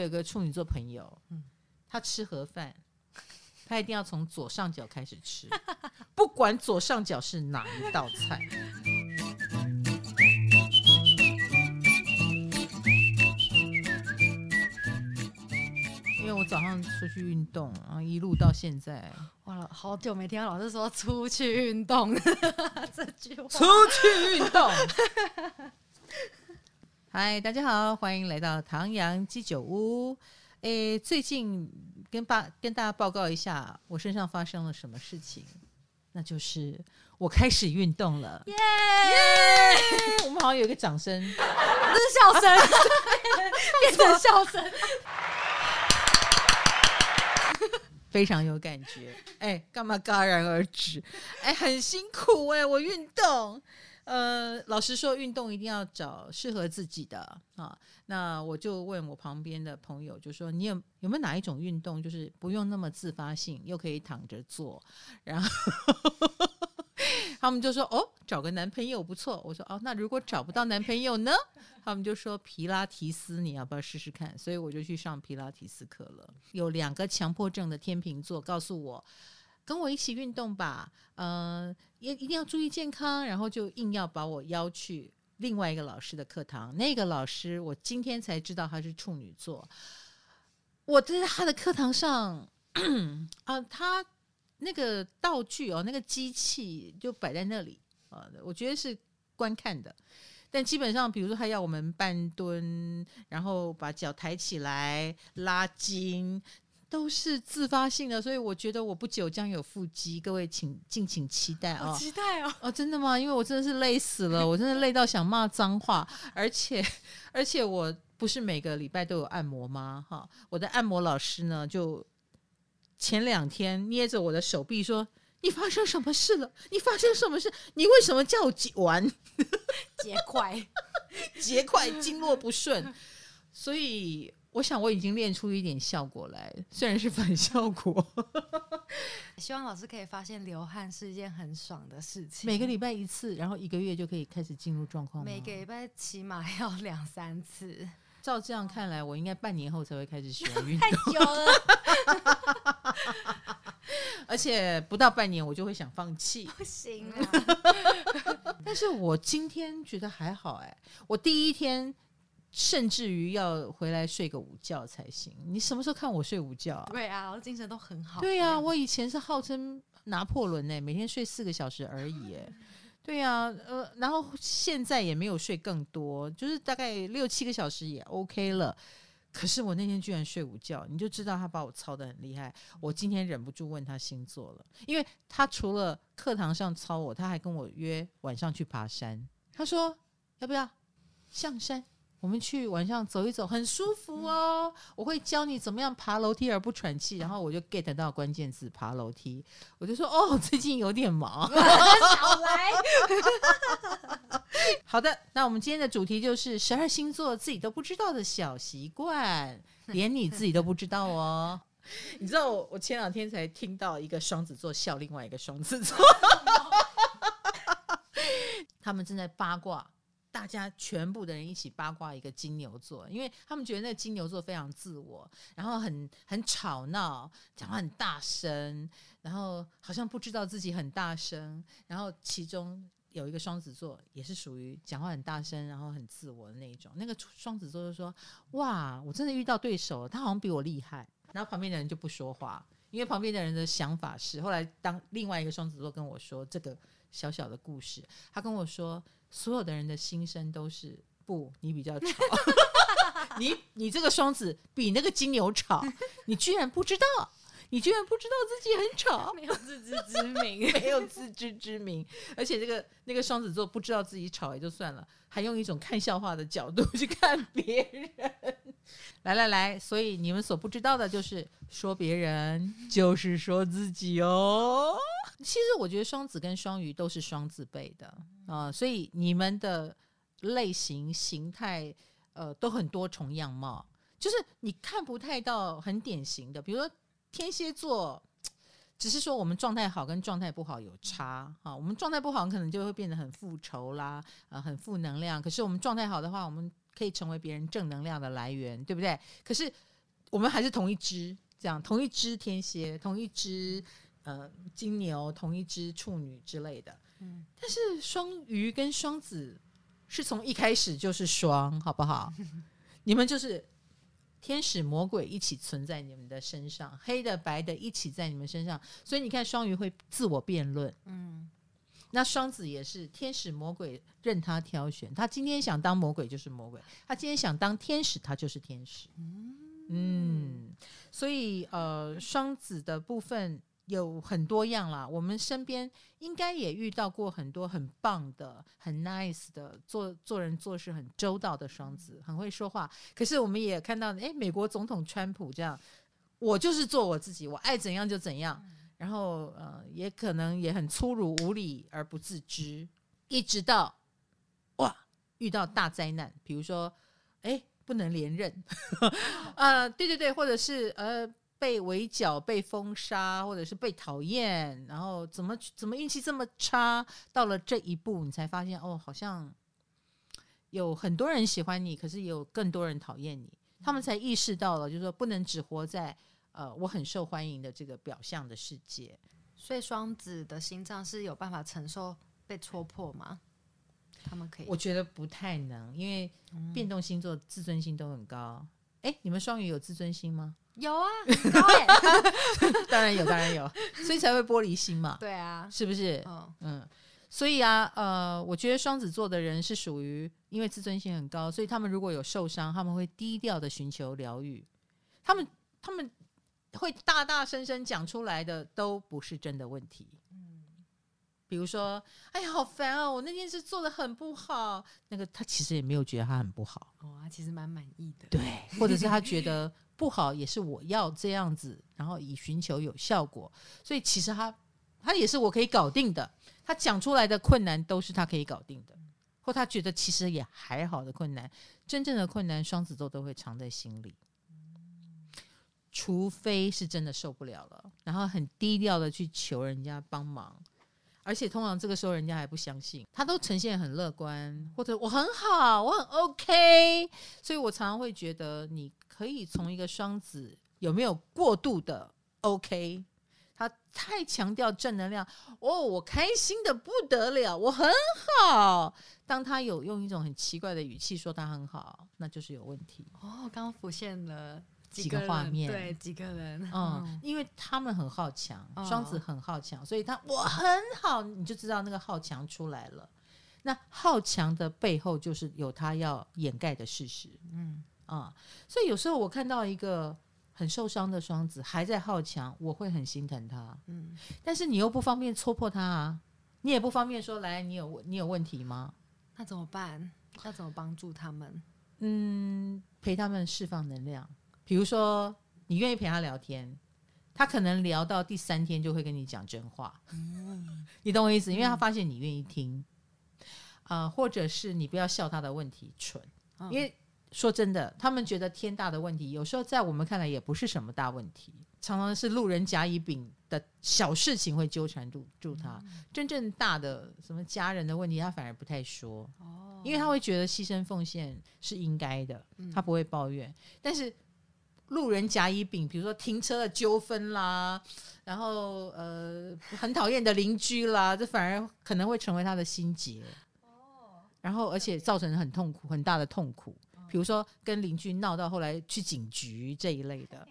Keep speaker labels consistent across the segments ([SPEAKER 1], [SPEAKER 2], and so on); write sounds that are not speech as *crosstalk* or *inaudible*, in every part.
[SPEAKER 1] 有个处女座朋友，嗯，他吃盒饭，*laughs* 他一定要从左上角开始吃，*laughs* 不管左上角是哪一道菜。因为我早上出去运动，然后一路到现在，
[SPEAKER 2] 哇，好久没听到老师说出去运动 *laughs* 这句话。
[SPEAKER 1] 出去运动。嗨，大家好，欢迎来到唐阳鸡酒屋。诶，最近跟爸跟大家报告一下，我身上发生了什么事情？那就是我开始运动了。耶耶！我们好像有一个掌声，这
[SPEAKER 2] 是笑声，*laughs* 变成笑声，
[SPEAKER 1] 非常有感觉。哎，干嘛戛然而止？哎，很辛苦哎，我运动。呃，老实说，运动一定要找适合自己的啊。那我就问我旁边的朋友，就说你有有没有哪一种运动，就是不用那么自发性，又可以躺着做？然后 *laughs* 他们就说哦，找个男朋友不错。我说哦，那如果找不到男朋友呢？他们就说皮拉提斯，你要不要试试看？所以我就去上皮拉提斯课了。有两个强迫症的天秤座告诉我。跟我一起运动吧，呃，也一定要注意健康，然后就硬要把我邀去另外一个老师的课堂。那个老师，我今天才知道他是处女座。我在他的课堂上，*clears throat* 啊、他那个道具哦，那个机器就摆在那里啊、我觉得是观看的。但基本上，比如说他要我们半蹲，然后把脚抬起来拉筋。都是自发性的，所以我觉得我不久将有腹肌，各位请敬请期待啊！
[SPEAKER 2] 期待哦！
[SPEAKER 1] 哦，真的吗？因为我真的是累死了，我真的累到想骂脏话，而且而且我不是每个礼拜都有按摩吗？哈，我的按摩老师呢，就前两天捏着我的手臂说：“你发生什么事了？你发生什么事？你为什么叫我结完
[SPEAKER 2] 结块
[SPEAKER 1] 结块经络不顺？”所以。我想我已经练出一点效果来，虽然是反 *laughs* 效果。
[SPEAKER 2] 希望老师可以发现流汗是一件很爽的事情。
[SPEAKER 1] 每个礼拜一次，然后一个月就可以开始进入状况。
[SPEAKER 2] 每个礼拜起码要 *laughs* 两三次。
[SPEAKER 1] 照这样看来，我应该半年后才会开始学 *laughs* 运动。
[SPEAKER 2] 太久了，
[SPEAKER 1] 而且不到半年我就会想放弃。
[SPEAKER 2] 不行啊！
[SPEAKER 1] 但是我今天觉得还好哎，我第一天。甚至于要回来睡个午觉才行。你什么时候看我睡午觉啊？
[SPEAKER 2] 对啊，我精神都很好。
[SPEAKER 1] 对啊，我以前是号称拿破仑呢，每天睡四个小时而已。哎，对啊，呃，然后现在也没有睡更多，就是大概六七个小时也 OK 了。可是我那天居然睡午觉，你就知道他把我操的很厉害。我今天忍不住问他星座了，因为他除了课堂上操我，他还跟我约晚上去爬山。他说要不要象山？我们去晚上走一走，很舒服哦。我会教你怎么样爬楼梯而不喘气，然后我就 get 到关键字爬楼梯。我就说哦，*laughs* 最近有点忙。*laughs*
[SPEAKER 2] 少来。*laughs*
[SPEAKER 1] 好的，那我们今天的主题就是十二星座自己都不知道的小习惯，连你自己都不知道哦。你知道我我前两天才听到一个双子座笑另外一个双子座，他们正在八卦。大家全部的人一起八卦一个金牛座，因为他们觉得那金牛座非常自我，然后很很吵闹，讲话很大声，然后好像不知道自己很大声。然后其中有一个双子座也是属于讲话很大声，然后很自我的那一种。那个双子座就说：“哇，我真的遇到对手，他好像比我厉害。”然后旁边的人就不说话，因为旁边的人的想法是，后来当另外一个双子座跟我说这个小小的故事，他跟我说。所有的人的心声都是不，你比较吵，*laughs* 你你这个双子比那个金牛吵，你居然不知道，你居然不知道自己很吵，*laughs*
[SPEAKER 2] 没有自知之明，
[SPEAKER 1] 没有自知之明，而且这个那个双子座不知道自己吵也就算了，还用一种看笑话的角度去看别人，来来来，所以你们所不知道的就是说别人就是说自己哦。其实我觉得双子跟双鱼都是双字辈的啊、所以你们的类型形态呃都很多重样貌，就是你看不太到很典型的。比如说天蝎座，只是说我们状态好跟状态不好有差啊、我们状态不好可能就会变得很复仇啦，呃，很负能量。可是我们状态好的话，我们可以成为别人正能量的来源，对不对？可是我们还是同一只，这样同一只天蝎，同一只呃金牛，同一只处女之类的。嗯，但是双鱼跟双子是从一开始就是双，好不好？*laughs* 你们就是天使魔鬼一起存在你们的身上，黑的白的一起在你们身上，所以你看双鱼会自我辩论，嗯。那双子也是天使魔鬼任他挑选，他今天想当魔鬼就是魔鬼，他今天想当天使他就是天使。嗯，所以呃，双子的部分有很多样啦。我们身边应该也遇到过很多很棒的、很 nice 的，做做人做事很周到的双子，很会说话。可是我们也看到，诶，美国总统川普这样，我就是做我自己，我爱怎样就怎样。然后，呃，也可能也很粗鲁无礼而不自知，一直到哇。遇到大灾难，比如说，哎，不能连任，啊、*laughs* 呃，对对对，或者是呃被围剿、被封杀，或者是被讨厌，然后怎么怎么运气这么差，到了这一步，你才发现哦，好像有很多人喜欢你，可是也有更多人讨厌你，他们才意识到了，就是说不能只活在。呃，我很受欢迎的这个表象的世界，
[SPEAKER 2] 所以双子的心脏是有办法承受被戳破吗？他们可以？
[SPEAKER 1] 我觉得不太能，因为变动星座自尊心都很高。哎、嗯，你们双鱼有自尊心吗？
[SPEAKER 2] 有啊，很高耶 *laughs*
[SPEAKER 1] 当然有，当然有，所以才会玻璃心嘛。*laughs*
[SPEAKER 2] 对啊，
[SPEAKER 1] 是不是？嗯嗯，所以啊，呃，我觉得双子座的人是属于因为自尊心很高，所以他们如果有受伤，他们会低调的寻求疗愈。他们，他们。会大大声声讲出来的都不是真的问题。嗯，比如说，哎呀，好烦哦！我那件事做的很不好。那个他其实也没有觉得他很不好。
[SPEAKER 2] 哦，他其实蛮满意的。
[SPEAKER 1] 对，或者是他觉得不好也是我要这样子，然后以寻求有效果。所以其实他他也是我可以搞定的。他讲出来的困难都是他可以搞定的，或他觉得其实也还好的困难。真正的困难，双子座都会藏在心里。除非是真的受不了了，然后很低调的去求人家帮忙，而且通常这个时候人家还不相信，他都呈现很乐观，或者我很好，我很 OK，所以我常常会觉得你可以从一个双子有没有过度的 OK，他太强调正能量，哦，我开心的不得了，我很好，当他有用一种很奇怪的语气说他很好，那就是有问题。
[SPEAKER 2] 哦，刚刚浮现了。
[SPEAKER 1] 几个画面，
[SPEAKER 2] 对几个人，
[SPEAKER 1] 嗯，嗯，因为他们很好强，双子很好强，所以他我很好，你就知道那个好强出来了。那好强的背后，就是有他要掩盖的事实，嗯啊，所以有时候我看到一个很受伤的双子还在好强，我会很心疼他，嗯，但是你又不方便戳破他啊，你也不方便说，来，你有你有问题吗？
[SPEAKER 2] 那怎么办？要怎么帮助他们？
[SPEAKER 1] 嗯，陪他们释放能量。比如说，你愿意陪他聊天，他可能聊到第三天就会跟你讲真话。嗯、你懂我意思？因为他发现你愿意听，啊、呃，或者是你不要笑他的问题蠢。因为说真的，他们觉得天大的问题，有时候在我们看来也不是什么大问题，常常是路人甲乙丙的小事情会纠缠住住他。真正大的什么家人的问题，他反而不太说。因为他会觉得牺牲奉献是应该的，他不会抱怨，但是。路人甲乙丙，比如说停车的纠纷啦，然后呃很讨厌的邻居啦，这反而可能会成为他的心结。然后而且造成很痛苦，很大的痛苦。比如说跟邻居闹到后来去警局这一类的，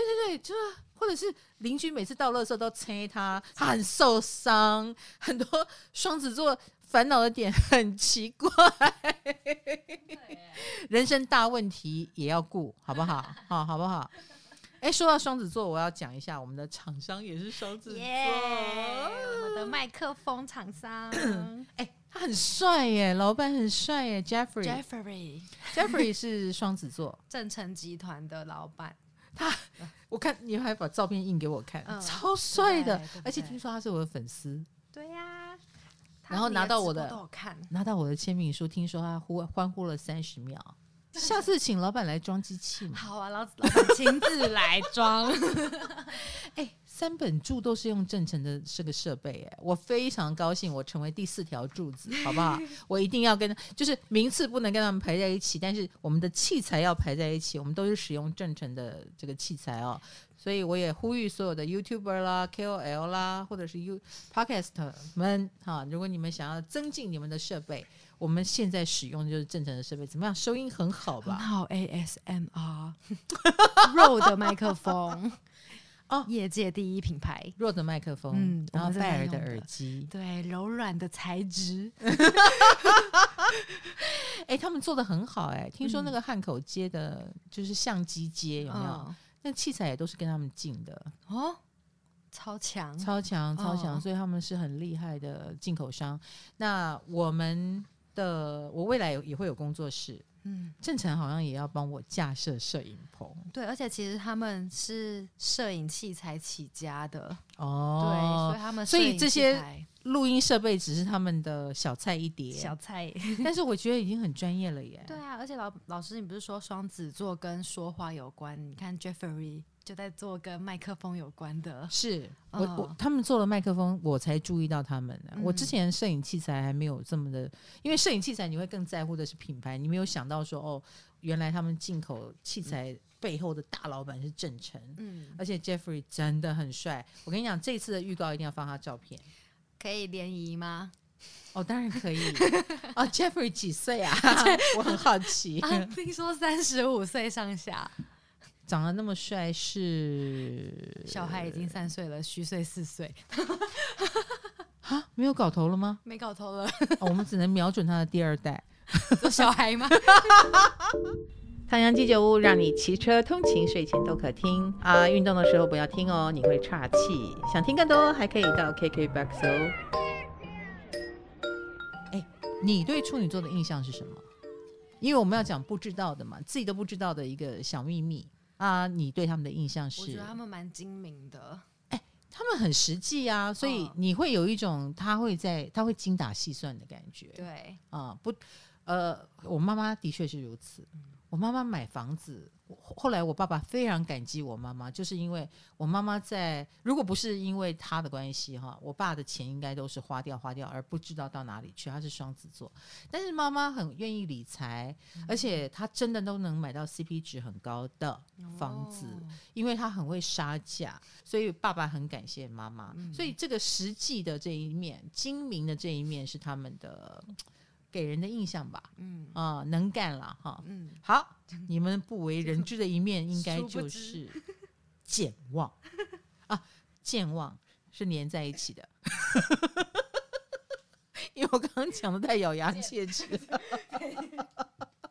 [SPEAKER 1] 对对对，就是或者是邻居每次倒垃圾都催他，他很受伤。很多双子座。烦恼的点很奇怪，*laughs* 人生大问题也要顾，好不好？好，好不好？哎，说到双子座，我要讲一下，我们的厂商也是双子座，yeah,
[SPEAKER 2] 我们的麦克风厂商。*clears throat*
[SPEAKER 1] 哎，他很帅耶，老板很帅耶，Jeffrey。Jeffrey，Jeffrey 是双子座，
[SPEAKER 2] 正成集团的老板。
[SPEAKER 1] 他，我看你还把照片印给我看，嗯、超帅的，而且听说他是我的粉丝。
[SPEAKER 2] 对呀。
[SPEAKER 1] 然后拿到我的，拿到我的签名书，听说他呼欢呼了三十秒。*laughs* 下次请老板来装机器嘛？
[SPEAKER 2] 好啊，老老板亲自来装。*laughs*
[SPEAKER 1] 哎三本柱都是用正成的这个设备，哎，我非常高兴，我成为第四条柱子，好不好？*laughs* 我一定要跟，就是名次不能跟他们排在一起，但是我们的器材要排在一起，我们都是使用正成的这个器材哦。所以我也呼吁所有的 YouTuber 啦、KOL 啦，或者是 You Podcast 们哈，如果你们想要增进你们的设备，我们现在使用的就是正成的设备，怎么样？收音很好吧？
[SPEAKER 2] 很好，ASMR Rode *laughs* 麦克风。哦，业界第一品牌
[SPEAKER 1] ，Rode 麦克风，嗯，然后戴尔的耳机，
[SPEAKER 2] 对，柔软的材质。
[SPEAKER 1] 哎、欸，他们做的很好、欸，哎，听说那个汉口街的，就是相机街，有没有？嗯、那器材也都是跟他们进的
[SPEAKER 2] 哦，超强，
[SPEAKER 1] 超强，超强，哦、所以他们是很厉害的进口商。那我们的，我未来也会有工作室。嗯，正成好像也要帮我架设摄影棚。
[SPEAKER 2] 对，而且其实他们是摄影器材起家的哦。对，所以他们
[SPEAKER 1] 所以这些录音设备只是他们的小菜一碟，
[SPEAKER 2] 小菜。*laughs*
[SPEAKER 1] 但是我觉得已经很专业了耶。*laughs*
[SPEAKER 2] 对啊，而且老老师，你不是说双子座跟说话有关？你看 Jeffrey。就在做跟麦克风有关的，
[SPEAKER 1] 是我我他们做了麦克风，我才注意到他们我之前摄影器材还没有这么的，因为摄影器材你会更在乎的是品牌，你没有想到说哦，原来他们进口器材背后的大老板是郑成，嗯，而且 Jeffrey 真的很帅。我跟你讲，这次的预告一定要放他照片，
[SPEAKER 2] 可以联谊吗？
[SPEAKER 1] 哦，当然可以。*laughs* 哦，Jeffrey 几岁啊？*laughs* 我很好奇。
[SPEAKER 2] 啊、听说三十五岁上下。
[SPEAKER 1] 长得那么帅，是
[SPEAKER 2] 小孩已经三岁了，虚岁四岁。*laughs*
[SPEAKER 1] 哈，没有搞头了吗？
[SPEAKER 2] 没搞头了，
[SPEAKER 1] 哦，我们只能瞄准他的第二代。
[SPEAKER 2] 做小孩吗？*laughs*
[SPEAKER 1] 唐阳鸡酒屋让你骑车通勤、睡前都可听啊！运动的时候不要听哦，你会岔气。想听更多，还可以到 KKBOX 哦。哎，你对处女座的印象是什么？因为我们要讲不知道的嘛，自己都不知道的一个小秘密。啊，你对他们的印象是？我
[SPEAKER 2] 觉得他们蛮精明的，
[SPEAKER 1] 哎，他们很实际啊，所以你会有一种他会在他会精打细算的感觉。
[SPEAKER 2] 对，
[SPEAKER 1] 啊，不，呃，我妈妈的确是如此。嗯、我妈妈买房子。后来我爸爸非常感激我妈妈，就是因为我妈妈在，如果不是因为她的关系哈，我爸的钱应该都是花掉花掉，而不知道到哪里去。他是双子座，但是妈妈很愿意理财，嗯、而且她真的都能买到 CP 值很高的房子，哦、因为她很会杀价，所以爸爸很感谢妈妈。嗯、所以这个实际的这一面，精明的这一面是他们的。给人的印象吧，嗯。啊、呃，能干了哈，嗯，好，你们不为人知的一面，应该 *laughs* 就是健忘。啊，健忘是连在一起的，*laughs* 因为我刚刚讲的太咬牙切齿，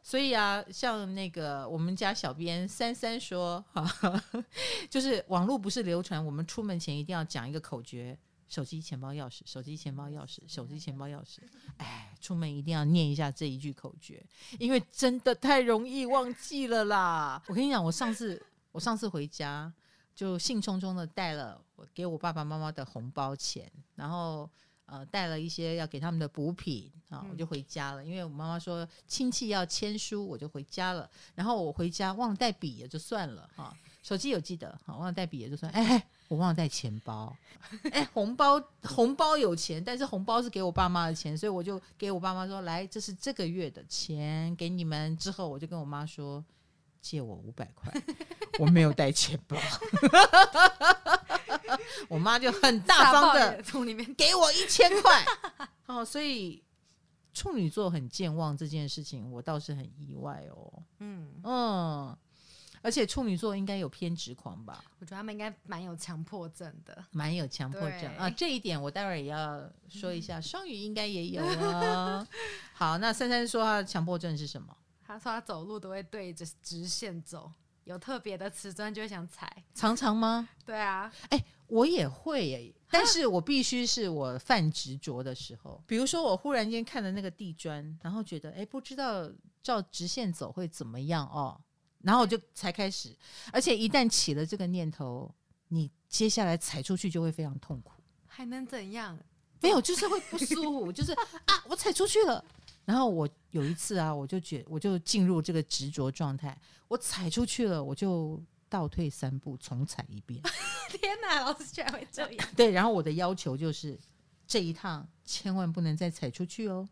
[SPEAKER 1] 所以啊，像那个我们家小编三三说，哈，*laughs* 就是网络不是流传，我们出门前一定要讲一个口诀。手机、钱包、钥匙，手机、钱包、钥匙，手机、钱包、钥匙。哎，出门一定要念一下这一句口诀，因为真的太容易忘记了啦。我跟你讲，我上次我上次回家就兴冲冲的带了我给我爸爸妈妈的红包钱，然后呃带了一些要给他们的补品啊，我就回家了。因为我妈妈说亲戚要签书，我就回家了。然后我回家忘了带笔也就算了哈，手机有记得，好，忘了带笔也就算。哎。我忘了带钱包，*laughs* 哎、欸，红包红包有钱，但是红包是给我爸妈的钱，所以我就给我爸妈说：“来，这是这个月的钱，给你们。”之后我就跟我妈说：“借我五百块，我没有带钱包。*laughs* ”我妈就很大方的从里面给我一千块。哦，所以处女座很健忘这件事情，我倒是很意外哦。嗯嗯。而且处女座应该有偏执狂吧？
[SPEAKER 2] 我觉得他们应该蛮有强迫症的，
[SPEAKER 1] 蛮有强迫症啊。这一点我待会儿也要说一下，*laughs* 双鱼应该也有啊。*laughs* 好，那珊珊说她的强迫症是什么？
[SPEAKER 2] 她说她走路都会对着直线走，有特别的瓷砖就会想踩。
[SPEAKER 1] 常常吗？
[SPEAKER 2] 对啊，
[SPEAKER 1] 哎、欸，我也会耶，但是我必须是我犯执着的时候，比如说我忽然间看了那个地砖，然后觉得哎、欸，不知道照直线走会怎么样哦。然后我就才开始，而且一旦起了这个念头，你接下来踩出去就会非常痛苦。
[SPEAKER 2] 还能怎样？
[SPEAKER 1] 没有，就是会不舒服，*laughs* 就是啊，我踩出去了。然后我有一次啊，我就觉我就进入这个执着状态，我踩出去了，我就倒退三步，重踩一遍。*laughs*
[SPEAKER 2] 天哪，老师居然会这样。
[SPEAKER 1] 对，然后我的要求就是这一趟千万不能再踩出去哦。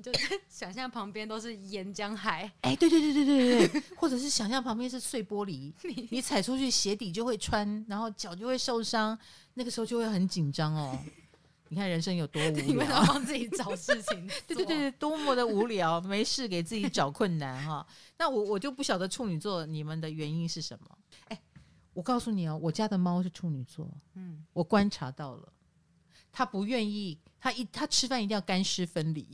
[SPEAKER 2] 你就 *laughs* 想象旁边都是岩浆海，
[SPEAKER 1] 哎，对对对对对对，或者是想象旁边是碎玻璃，*laughs* 你踩出去鞋底就会穿，然后脚就会受伤，那个时候就会很紧张哦。你看人生有多无 *laughs* 聊，
[SPEAKER 2] 你们要帮自己找事情，
[SPEAKER 1] 对对对，多么的无聊，没事给自己找困难哈。那我我就不晓得处女座你们的原因是什么？哎，我告诉你哦，我家的猫是处女座，嗯，我观察到了，它不愿意。他一他吃饭一定要干湿分离，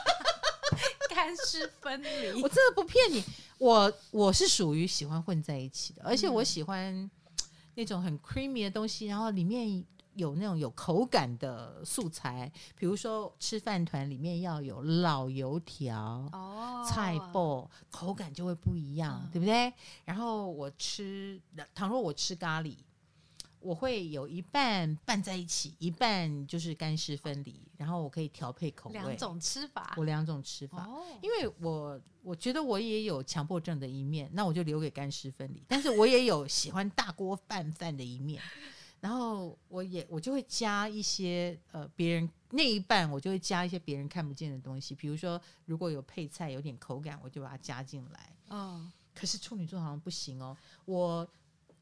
[SPEAKER 1] *laughs*
[SPEAKER 2] 干湿分离，*laughs*
[SPEAKER 1] 我真的不骗你，我我是属于喜欢混在一起的，而且我喜欢那种很 creamy 的东西，然后里面有那种有口感的素材，比如说吃饭团里面要有老油条哦，菜脯口感就会不一样，对不对？然后我吃，倘若我吃咖喱。我会有一半拌在一起，一半就是干湿分离，然后我可以调配口味。
[SPEAKER 2] 两种吃法，
[SPEAKER 1] 我两种吃法，哦、因为我我觉得我也有强迫症的一面，那我就留给干湿分离。但是我也有喜欢大锅拌饭的一面，然后我也我就会加一些呃别人那一半，我就会加一些别人看不见的东西，比如说如果有配菜有点口感，我就把它加进来。哦，可是处女座好像不行哦，我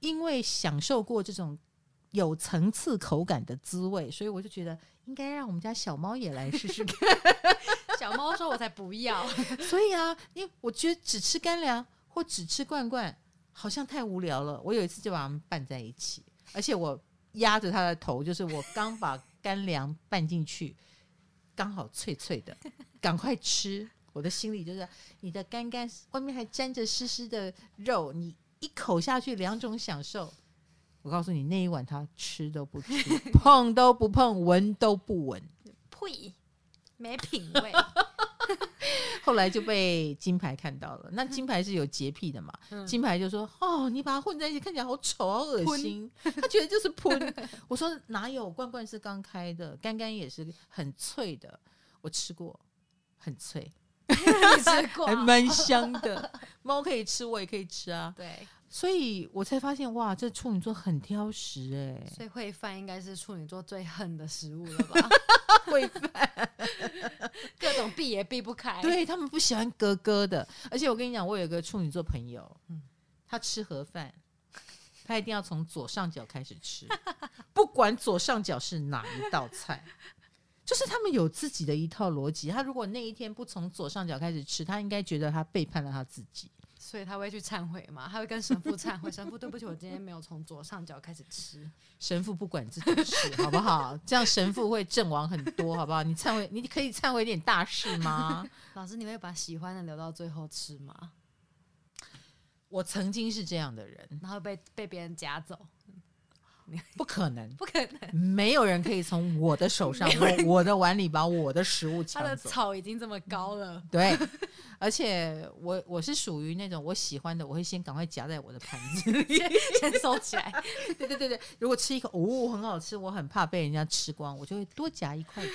[SPEAKER 1] 因为享受过这种。有层次口感的滋味，所以我就觉得应该让我们家小猫也来试试看。*laughs*
[SPEAKER 2] 小猫说：“我才不要。*laughs* ”
[SPEAKER 1] 所以啊，因为我觉得只吃干粮或只吃罐罐好像太无聊了。我有一次就把它们拌在一起，而且我压着它的头，就是我刚把干粮拌进去，刚好脆脆的，*laughs* 赶快吃。我的心里就是你的干干，外面还沾着湿湿的肉，你一口下去，两种享受。我告诉你，那一碗他吃都不吃，*laughs* 碰都不碰，闻都不闻，
[SPEAKER 2] 呸，没品味。*laughs*
[SPEAKER 1] 后来就被金牌看到了，那金牌是有洁癖的嘛？嗯、金牌就说：“哦，你把它混在一起，看起来好丑，好恶心。*laughs* ”他觉得就是喷。我说哪有？罐罐是刚开的，干干也是很脆的，我吃过，很脆，*laughs*
[SPEAKER 2] 你吃过，
[SPEAKER 1] 还蛮香的。*laughs* 猫可以吃，我也可以吃啊。
[SPEAKER 2] 对。
[SPEAKER 1] 所以我才发现，哇，这处女座很挑食哎、欸。
[SPEAKER 2] 所以烩饭应该是处女座最恨的食物了吧？*laughs*
[SPEAKER 1] 烩饭，
[SPEAKER 2] 各种避也避不开。
[SPEAKER 1] 对，他们不喜欢哥哥的，而且我跟你讲，我有个处女座朋友，嗯，他吃盒饭，他一定要从左上角开始吃，不管左上角是哪一道菜，就是他们有自己的一套逻辑。他如果那一天不从左上角开始吃，他应该觉得他背叛了他自己。
[SPEAKER 2] 所以他会去忏悔嘛？他会跟神父忏悔，神父对不起，我今天没有从左上角开始吃。
[SPEAKER 1] 神父不管自己的事，好不好？这样神父会阵亡很多，好不好？你忏悔，你可以忏悔一点大事吗？*laughs*
[SPEAKER 2] 老师，你会把喜欢的留到最后吃吗？
[SPEAKER 1] 我曾经是这样的人，
[SPEAKER 2] 然后被被别人夹走。
[SPEAKER 1] 不可能，*laughs*
[SPEAKER 2] 不可能，
[SPEAKER 1] 没有人可以从我的手上，我我的碗里把我的食物抢走。他
[SPEAKER 2] 的草已经这么高了，
[SPEAKER 1] 对，而且我我是属于那种我喜欢的，我会先赶快夹在我的盘子里，
[SPEAKER 2] 先，*laughs* 先收起来。
[SPEAKER 1] 对对对对，如果吃一口，哦，很好吃，我很怕被人家吃光，我就会多夹一块子。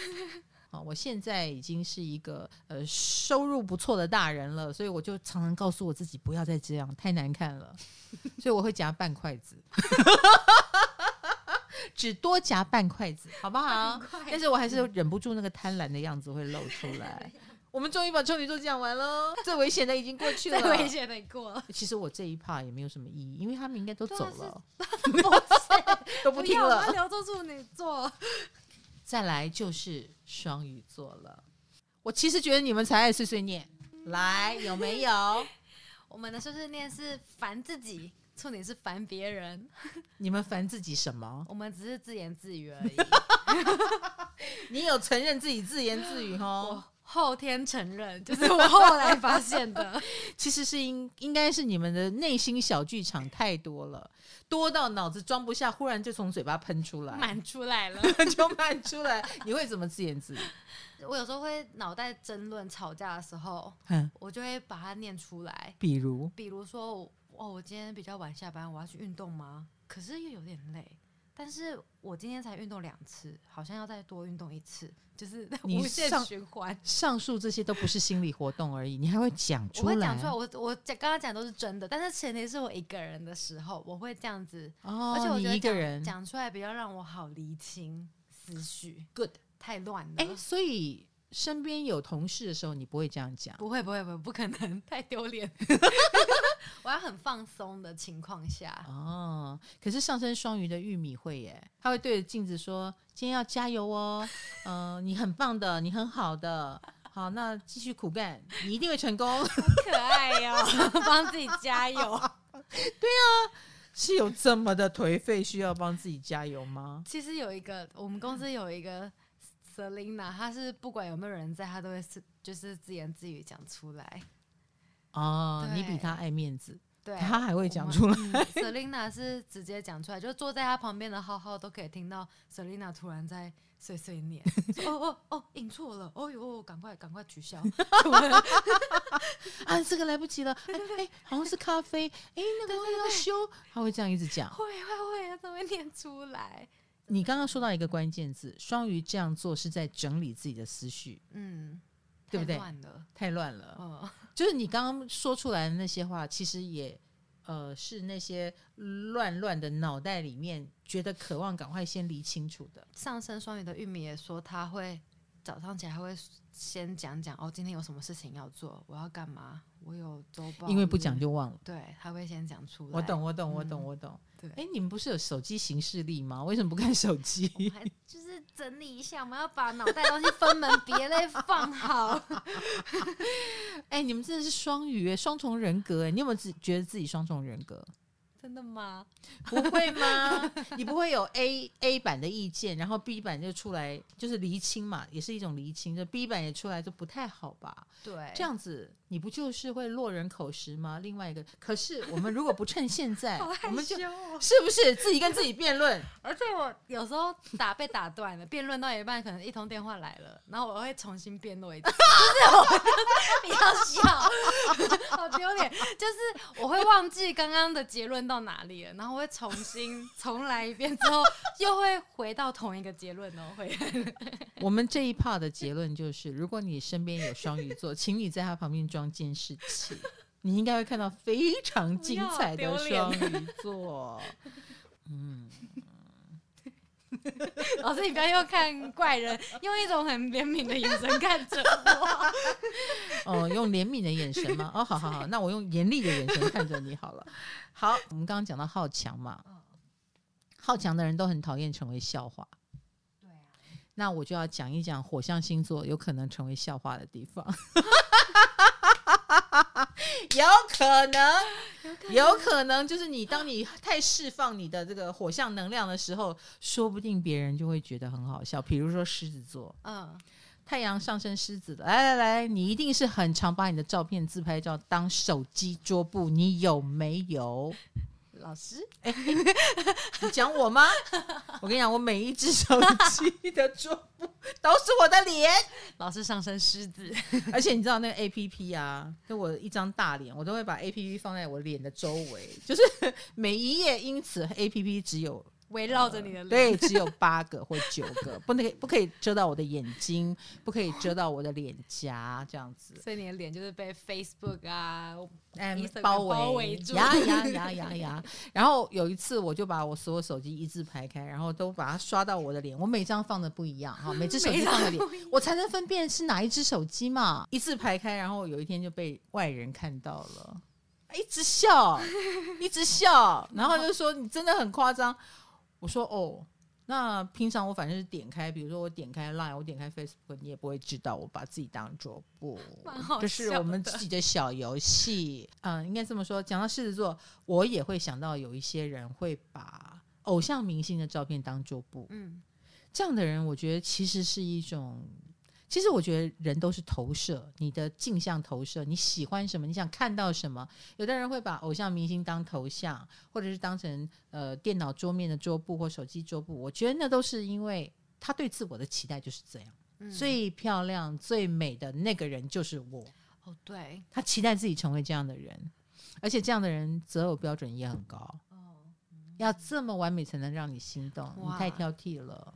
[SPEAKER 1] 啊，我现在已经是一个呃收入不错的大人了，所以我就常常告诉我自己不要再这样，太难看了，所以我会夹半筷子。*laughs* 只多夹半筷子，好不好？但是我还是忍不住那个贪婪的样子会露出来。*laughs* 我们终于把处女座讲完了，最危险的已经过去了，*laughs*
[SPEAKER 2] 最危险的过了。
[SPEAKER 1] 其实我这一趴也没有什么意义，因为他们应该都走了，*laughs*
[SPEAKER 2] 都
[SPEAKER 1] 不听了。
[SPEAKER 2] 留住处女座，
[SPEAKER 1] 再来就是双鱼座了。我其实觉得你们才爱碎碎念，来有没有？
[SPEAKER 2] 我们的碎碎念是烦自己。重点是烦别人，*laughs*
[SPEAKER 1] 你们烦自己什么？
[SPEAKER 2] 我们只是自言自语而已。*laughs*
[SPEAKER 1] 你有承认自己自言自语哦？
[SPEAKER 2] 后天承认，就是我后来发现的。*laughs*
[SPEAKER 1] 其实是应应该是你们的内心小剧场太多了，多到脑子装不下，忽然就从嘴巴喷出来，
[SPEAKER 2] 满出来了，
[SPEAKER 1] 就满出来。你会怎么自言自语？
[SPEAKER 2] 我有时候会脑袋争论吵架的时候，我就会把它念出来。
[SPEAKER 1] 比如，
[SPEAKER 2] 比如说。哦，我今天比较晚下班，我要去运动吗？可是又有点累，但是我今天才运动两次，好像要再多运动一次，就是 *laughs* 无限循环。
[SPEAKER 1] 上述这些都不是心理活动而已，你还会讲出来。
[SPEAKER 2] 我会讲出来，我我讲刚刚讲都是真的，但是前提是我一个人的时候，我会这样子。
[SPEAKER 1] 哦，
[SPEAKER 2] 而且我觉得
[SPEAKER 1] 你一个人
[SPEAKER 2] 讲出来比较让我好厘清思绪。
[SPEAKER 1] good，
[SPEAKER 2] 太乱了。
[SPEAKER 1] 哎，所以身边有同事的时候，你不会这样讲？
[SPEAKER 2] 不会，不会，不会，不可能，*laughs* 太丢脸。*laughs* 我要很放松的情况下
[SPEAKER 1] 哦，可是上升双鱼的玉米会耶，他会对着镜子说：“今天要加油哦，嗯、*laughs* 呃，你很棒的，你很好的，好，那继续苦干，你一定会成功。*laughs* ”
[SPEAKER 2] 可爱哟、哦，*laughs* 帮自己加油。
[SPEAKER 1] 对啊，是有这么的颓废，需要帮自己加油吗？
[SPEAKER 2] 其实有一个，我们公司有一个 Selina，她是不管有没有人在，她都会是就是自言自语讲出来。
[SPEAKER 1] 哦，你比他爱面子，
[SPEAKER 2] 对，
[SPEAKER 1] 他还会讲出来。
[SPEAKER 2] 嗯、Selina 是直接讲出来，就坐在他旁边的浩浩都可以听到 Selina 突然在碎碎念：“ *laughs* 哦哦哦，印错了，哦哟，赶快赶快取消！” *laughs* *laughs*
[SPEAKER 1] 啊，这个来不及了，哎哎，好像是咖啡，哎，那个要修，他会这样一直讲，
[SPEAKER 2] 会会会，他都会念出来。
[SPEAKER 1] 你刚刚说到一个关键字，双鱼这样做是在整理自己的思绪，
[SPEAKER 2] 嗯。
[SPEAKER 1] 对不对？太乱了，嗯、*laughs* 就是你刚刚说出来的那些话，其实也呃是那些乱乱的脑袋里面觉得渴望赶快先理清楚的。
[SPEAKER 2] 上升双鱼的玉米也说，他会早上起来还会先讲讲哦，今天有什么事情要做，我要干嘛，我有周报，
[SPEAKER 1] 因为不讲就忘了。
[SPEAKER 2] 对，他会先讲出来。
[SPEAKER 1] 我懂，我懂，我懂，我懂。嗯
[SPEAKER 2] 对，
[SPEAKER 1] 哎，你们不是有手机行事历吗？为什么不看手机？
[SPEAKER 2] 就是整理一下，我们要把脑袋东西分门别类放好。*laughs*
[SPEAKER 1] 哎，你们真的是双鱼，双重人格，哎，你有没有自觉得自己双重人格？
[SPEAKER 2] 真的吗？
[SPEAKER 1] 不会吗？*laughs* 你不会有 A A 版的意见，然后 B 版就出来，就是厘清嘛，也是一种厘清。就 B 版也出来就不太好吧？
[SPEAKER 2] 对，
[SPEAKER 1] 这样子你不就是会落人口实吗？另外一个，可是我们如果不趁现在，
[SPEAKER 2] 哦、
[SPEAKER 1] 我们就是不是自己跟自己辩论？*laughs*
[SPEAKER 2] 而且我有时候打被打断了，辩论到一半，可能一通电话来了，然后我会重新辩论一次，*laughs* 就是我比较笑，*laughs* 好丢脸。就是我会忘记刚刚的结论到哪里了，然后我会重新重来一遍，之后又会回到同一个结论哦。会。
[SPEAKER 1] 我们这一 part 的结论就是，如果你身边有双鱼座，请你在他旁边装监视器，你应该会看到非常精彩的双鱼座。嗯，*laughs*
[SPEAKER 2] 老师，你不要又看怪人，用一种很怜悯的眼神看着我。
[SPEAKER 1] 哦，用怜悯的眼神吗？哦，好好好，那我用严厉的眼神看着你好了。好，我们刚刚讲到好强嘛，好强的人都很讨厌成为笑话。
[SPEAKER 2] 对啊，
[SPEAKER 1] 那我就要讲一讲火象星座有可能成为笑话的地方。*laughs* *laughs* 有可能，有可能，就是你当你太释放你的这个火象能量的时候，说不定别人就会觉得很好笑。比如说狮子座，嗯，太阳上升狮子的，来来来，你一定是很常把你的照片、自拍照当手机桌布，你有没有？
[SPEAKER 2] 老师，
[SPEAKER 1] 哎、欸，你讲我吗？*laughs* 我跟你讲，我每一只手机的桌布都是我的脸。*laughs*
[SPEAKER 2] 老师上身狮子，*laughs*
[SPEAKER 1] 而且你知道那个 A P P 啊，就我一张大脸，我都会把 A P P 放在我脸的周围，就是每一页，因此 A P P 只有。
[SPEAKER 2] 围绕着你的脸、呃，
[SPEAKER 1] 对，只有八个或九个，*laughs* 不能不可以遮到我的眼睛，不可以遮到我的脸颊，这样子。
[SPEAKER 2] 所以你的脸就是被 Facebook 啊，
[SPEAKER 1] 嗯，包围住，呀呀呀呀呀。*laughs* 然后有一次，我就把我所有手机一字排开，然后都把它刷到我的脸。我每张放的不一样哈，*laughs* 每只手机放的脸，我才能分辨是哪一只手机嘛。一字排开，然后有一天就被外人看到了，一直笑，一直笑，然后就说你真的很夸张。我说哦，那平常我反正是点开，比如说我点开 Line，我点开 Facebook，你也不会知道我把自己当桌布，*laughs* 这是我们自己的小游戏。嗯，应该这么说。讲到狮子座，我也会想到有一些人会把偶像明星的照片当桌布。嗯，这样的人，我觉得其实是一种。其实我觉得人都是投射，你的镜像投射，你喜欢什么，你想看到什么。有的人会把偶像明星当头像，或者是当成呃电脑桌面的桌布或手机桌布。我觉得那都是因为他对自我的期待就是这样，嗯、最漂亮、最美的那个人就是我。
[SPEAKER 2] 哦，对，
[SPEAKER 1] 他期待自己成为这样的人，而且这样的人择偶标准也很高。要这么完美才能让你心动，你太挑剔了。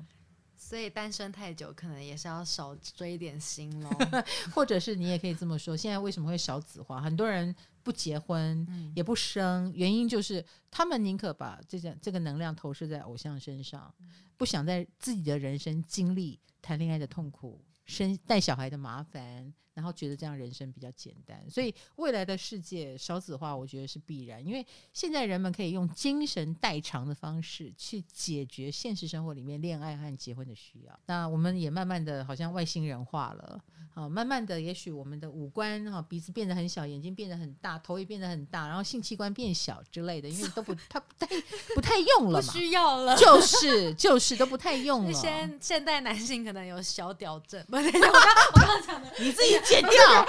[SPEAKER 2] 所以单身太久，可能也是要少追一点星喽。*laughs*
[SPEAKER 1] 或者是你也可以这么说，现在为什么会少子化？很多人不结婚、嗯、也不生，原因就是他们宁可把这件这个能量投射在偶像身上，不想在自己的人生经历谈恋爱的痛苦、生带小孩的麻烦。然后觉得这样人生比较简单，所以未来的世界少子化，我觉得是必然。因为现在人们可以用精神代偿的方式去解决现实生活里面恋爱和结婚的需要。那我们也慢慢的好像外星人化了，好，慢慢的，也许我们的五官哈，鼻子变得很小，眼睛变得很大，头也变得很大，然后性器官变小之类的，因为都不，他不太不太用了嘛，
[SPEAKER 2] 不需要了，
[SPEAKER 1] 就是就是都不太用了。*laughs*
[SPEAKER 2] 现现代男性可能有小屌症，不是 *laughs* 我刚我刚讲的，
[SPEAKER 1] 你自己。剪掉，*laughs*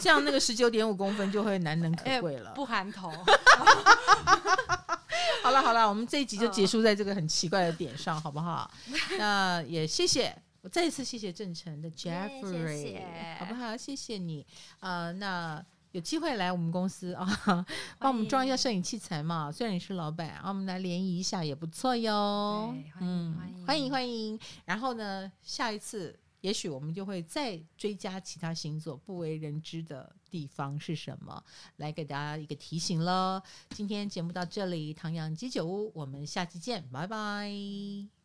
[SPEAKER 1] 这样那个十九点五公分就会难能可贵了，欸、
[SPEAKER 2] 不含头。*laughs*
[SPEAKER 1] 好了好了，我们这一集就结束在这个很奇怪的点上，好不好？*laughs* 那也谢谢，我再一次谢谢郑成的 Jeffrey，谢谢好不好？谢谢你啊、呃，那有机会来我们公司啊，帮我们装一下摄影器材嘛。虽然你是老板，啊，我们来联谊一下也不错哟。嗯，欢迎欢迎。然后呢，下一次。也许我们就会再追加其他星座不为人知的地方是什么，来给大家一个提醒喽。今天节目到这里，唐阳鸡酒屋，我们下期见，拜拜。